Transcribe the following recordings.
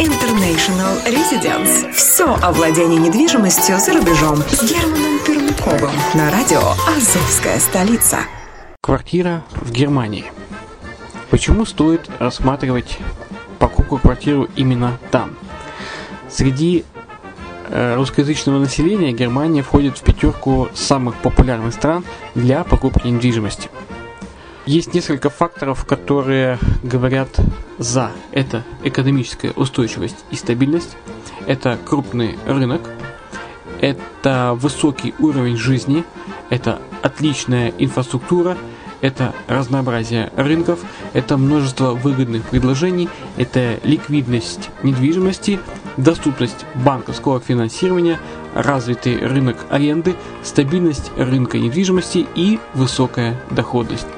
International Residence. Все о владении недвижимостью за рубежом с Германом Пермяковым на радио «Азовская столица». Квартира в Германии. Почему стоит рассматривать покупку квартиру именно там? Среди э, русскоязычного населения Германия входит в пятерку самых популярных стран для покупки недвижимости. Есть несколько факторов, которые говорят за. Это экономическая устойчивость и стабильность, это крупный рынок, это высокий уровень жизни, это отличная инфраструктура, это разнообразие рынков, это множество выгодных предложений, это ликвидность недвижимости, доступность банковского финансирования, развитый рынок аренды, стабильность рынка недвижимости и высокая доходность.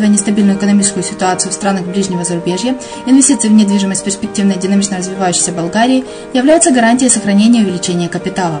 Нестабильную экономическую ситуацию в странах ближнего зарубежья, инвестиции в недвижимость перспективной динамично развивающейся Болгарии являются гарантией сохранения и увеличения капитала.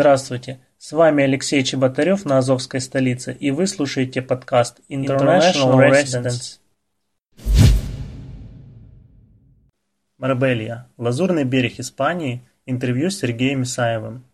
Здравствуйте, с вами Алексей Чеботарев на Азовской столице, и вы слушаете подкаст International Residence. Марбелья, Лазурный берег Испании, интервью с Сергеем Исаевым.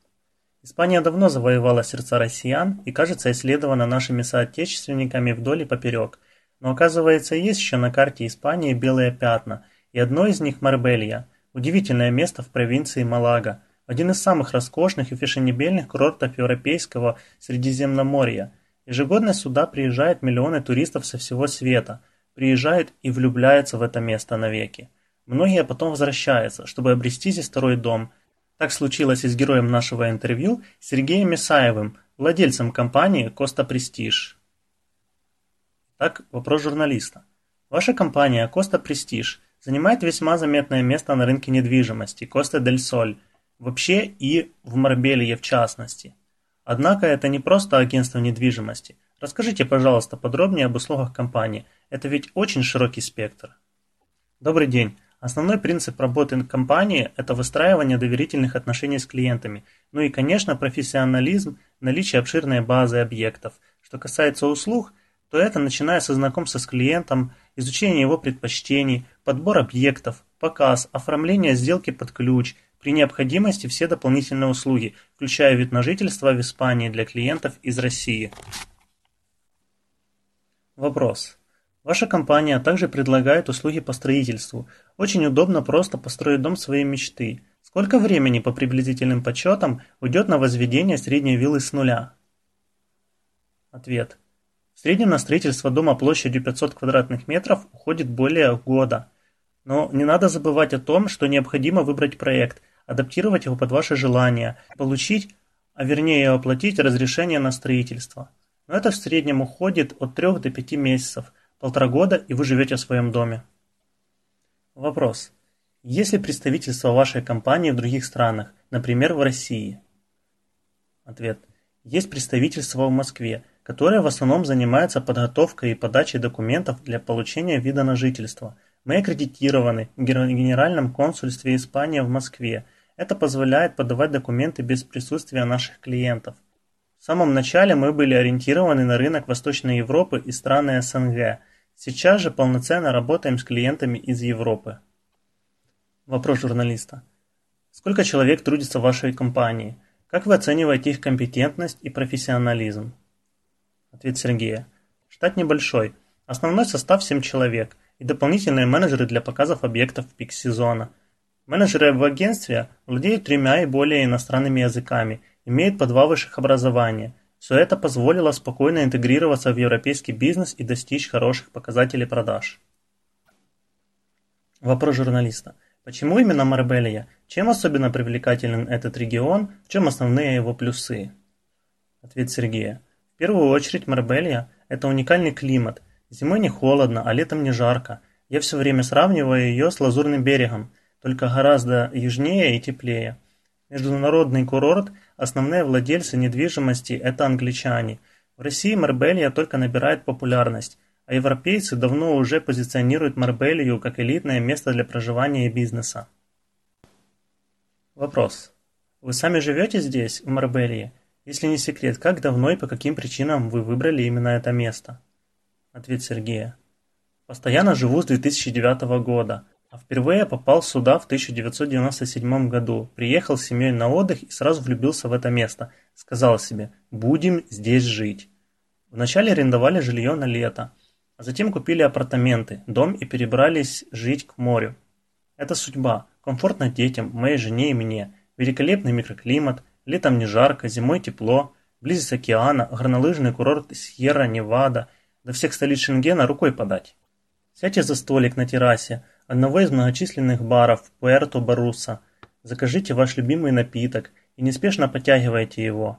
Испания давно завоевала сердца россиян и, кажется, исследована нашими соотечественниками вдоль и поперек. Но оказывается, есть еще на карте Испании белые пятна, и одно из них Марбелья, удивительное место в провинции Малага – один из самых роскошных и фешенебельных курортов Европейского Средиземноморья. Ежегодно сюда приезжают миллионы туристов со всего света, приезжают и влюбляются в это место навеки. Многие потом возвращаются, чтобы обрести здесь второй дом. Так случилось и с героем нашего интервью Сергеем Исаевым, владельцем компании «Коста Престиж». Так, вопрос журналиста. Ваша компания «Коста Престиж» занимает весьма заметное место на рынке недвижимости «Коста Дель Соль», вообще и в Марбелье в частности. Однако это не просто агентство недвижимости. Расскажите, пожалуйста, подробнее об услугах компании. Это ведь очень широкий спектр. Добрый день. Основной принцип работы компании – это выстраивание доверительных отношений с клиентами, ну и, конечно, профессионализм, наличие обширной базы объектов. Что касается услуг, то это начиная со знакомства с клиентом, изучения его предпочтений, подбор объектов, показ, оформление сделки под ключ – при необходимости все дополнительные услуги, включая вид на жительство в Испании для клиентов из России. Вопрос. Ваша компания также предлагает услуги по строительству. Очень удобно просто построить дом своей мечты. Сколько времени по приблизительным подсчетам уйдет на возведение средней виллы с нуля? Ответ. В среднем на строительство дома площадью 500 квадратных метров уходит более года – но не надо забывать о том, что необходимо выбрать проект, адаптировать его под ваши желания, получить, а вернее оплатить разрешение на строительство. Но это в среднем уходит от 3 до 5 месяцев, полтора года и вы живете в своем доме. Вопрос. Есть ли представительство вашей компании в других странах, например, в России? Ответ. Есть представительство в Москве, которое в основном занимается подготовкой и подачей документов для получения вида на жительство – мы аккредитированы в Генеральном консульстве Испании в Москве. Это позволяет подавать документы без присутствия наших клиентов. В самом начале мы были ориентированы на рынок Восточной Европы и страны СНГ. Сейчас же полноценно работаем с клиентами из Европы. Вопрос журналиста. Сколько человек трудится в вашей компании? Как вы оцениваете их компетентность и профессионализм? Ответ Сергея. Штат небольшой. Основной состав 7 человек – и дополнительные менеджеры для показов объектов пик сезона. Менеджеры в агентстве владеют тремя и более иностранными языками, имеют по два высших образования. Все это позволило спокойно интегрироваться в европейский бизнес и достичь хороших показателей продаж. Вопрос журналиста. Почему именно Марбелья? Чем особенно привлекателен этот регион? В чем основные его плюсы? Ответ Сергея. В первую очередь Марбелья – это уникальный климат, Зимой не холодно, а летом не жарко. Я все время сравниваю ее с Лазурным берегом, только гораздо южнее и теплее. Международный курорт, основные владельцы недвижимости – это англичане. В России Марбелья только набирает популярность, а европейцы давно уже позиционируют Марбелью как элитное место для проживания и бизнеса. Вопрос. Вы сами живете здесь, в Марбелье? Если не секрет, как давно и по каким причинам вы выбрали именно это место? Ответ Сергея. Постоянно живу с 2009 года, а впервые попал сюда в 1997 году. Приехал с семьей на отдых и сразу влюбился в это место. Сказал себе, будем здесь жить. Вначале арендовали жилье на лето, а затем купили апартаменты, дом и перебрались жить к морю. Это судьба. Комфортно детям, моей жене и мне. Великолепный микроклимат, летом не жарко, зимой тепло, близость океана, горнолыжный курорт Сьерра-Невада – до всех столиц Шенгена рукой подать. Сядьте за столик на террасе одного из многочисленных баров Пуэрто-Баруса, закажите ваш любимый напиток и неспешно подтягивайте его.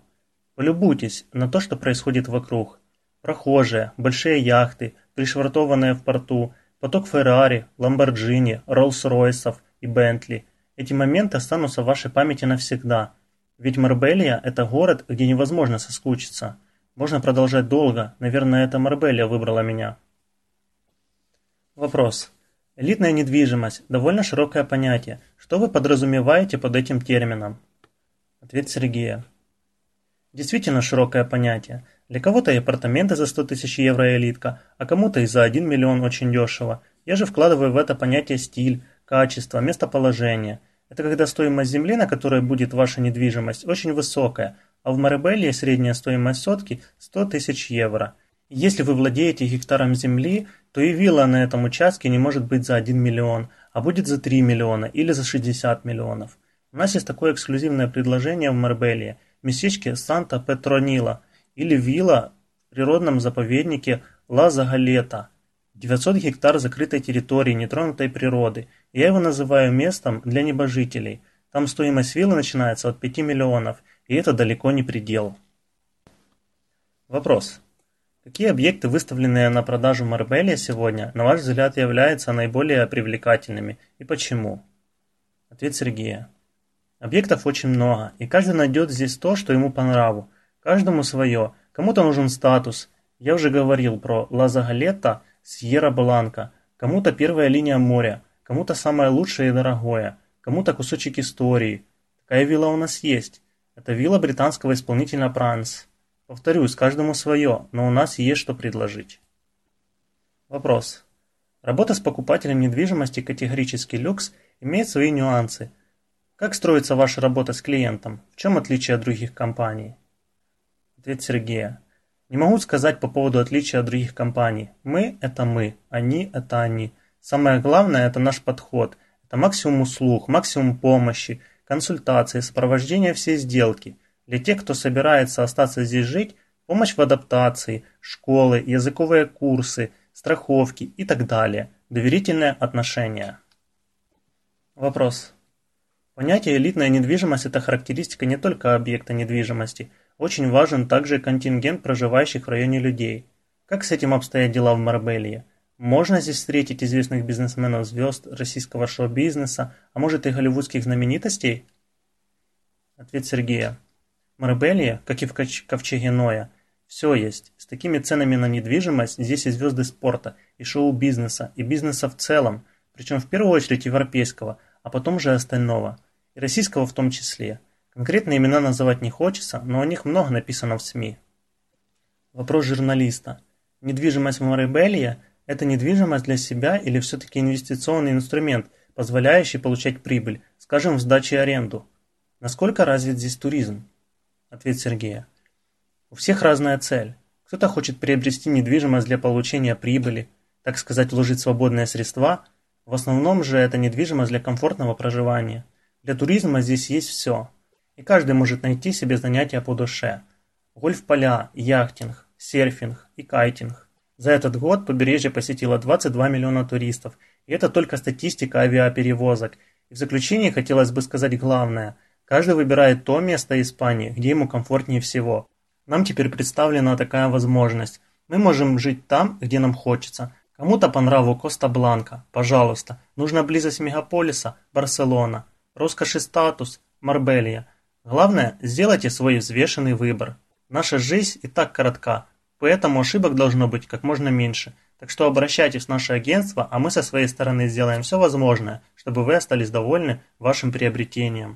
Полюбуйтесь на то, что происходит вокруг. Прохожие, большие яхты, пришвартованные в порту, поток Феррари, Ламборджини, Роллс-Ройсов и Бентли. Эти моменты останутся в вашей памяти навсегда. Ведь Марбелья – это город, где невозможно соскучиться – можно продолжать долго, наверное, это Марбелья выбрала меня. Вопрос. Элитная недвижимость – довольно широкое понятие. Что вы подразумеваете под этим термином? Ответ Сергея. Действительно широкое понятие. Для кого-то и апартаменты за 100 тысяч евро элитка, а кому-то и за 1 миллион очень дешево. Я же вкладываю в это понятие стиль, качество, местоположение. Это когда стоимость земли, на которой будет ваша недвижимость, очень высокая, а в Марибелле средняя стоимость сотки 100 тысяч евро. Если вы владеете гектаром земли, то и вилла на этом участке не может быть за 1 миллион, а будет за 3 миллиона или за 60 миллионов. У нас есть такое эксклюзивное предложение в Марбелье – местечке Санта-Петронила или вилла в природном заповеднике Ла-Загалета, 900 гектар закрытой территории нетронутой природы. Я его называю местом для небожителей. Там стоимость виллы начинается от 5 миллионов, и это далеко не предел. Вопрос. Какие объекты, выставленные на продажу в Марбеле сегодня, на ваш взгляд, являются наиболее привлекательными и почему? Ответ Сергея. Объектов очень много, и каждый найдет здесь то, что ему по нраву. Каждому свое. Кому-то нужен статус. Я уже говорил про Лазагалета, Сьерра Бланка. Кому-то первая линия моря, кому-то самое лучшее и дорогое, кому-то кусочек истории. Такая вилла у нас есть. Это вилла британского исполнителя Пранс. Повторюсь, каждому свое, но у нас есть что предложить. Вопрос. Работа с покупателем недвижимости категорический люкс имеет свои нюансы – как строится ваша работа с клиентом? В чем отличие от других компаний? Ответ Сергея. Не могу сказать по поводу отличия от других компаний. Мы – это мы, они – это они. Самое главное – это наш подход. Это максимум услуг, максимум помощи, консультации, сопровождение всей сделки. Для тех, кто собирается остаться здесь жить, помощь в адаптации, школы, языковые курсы, страховки и так далее. Доверительное отношение. Вопрос. Понятие «элитная недвижимость» – это характеристика не только объекта недвижимости. Очень важен также контингент проживающих в районе людей. Как с этим обстоят дела в Марбелье? Можно здесь встретить известных бизнесменов, звезд российского шоу-бизнеса, а может и голливудских знаменитостей? Ответ Сергея. Марбелье, как и в Ковчеге Ноя, все есть. С такими ценами на недвижимость здесь и звезды спорта, и шоу-бизнеса, и бизнеса в целом, причем в первую очередь европейского, а потом же остального – и российского в том числе. Конкретные имена называть не хочется, но о них много написано в СМИ. Вопрос журналиста. Недвижимость в Марибелье – это недвижимость для себя или все-таки инвестиционный инструмент, позволяющий получать прибыль, скажем, в сдаче аренду? Насколько развит здесь туризм? Ответ Сергея. У всех разная цель. Кто-то хочет приобрести недвижимость для получения прибыли, так сказать, вложить свободные средства. В основном же это недвижимость для комфортного проживания – для туризма здесь есть все, и каждый может найти себе занятия по душе. Гольф-поля, яхтинг, серфинг и кайтинг. За этот год побережье посетило 22 миллиона туристов, и это только статистика авиаперевозок. И в заключение хотелось бы сказать главное. Каждый выбирает то место Испании, где ему комфортнее всего. Нам теперь представлена такая возможность. Мы можем жить там, где нам хочется. Кому-то по нраву Коста-Бланка, пожалуйста. Нужна близость мегаполиса, Барселона роскошь статус, Марбелья. Главное, сделайте свой взвешенный выбор. Наша жизнь и так коротка, поэтому ошибок должно быть как можно меньше. Так что обращайтесь в наше агентство, а мы со своей стороны сделаем все возможное, чтобы вы остались довольны вашим приобретением.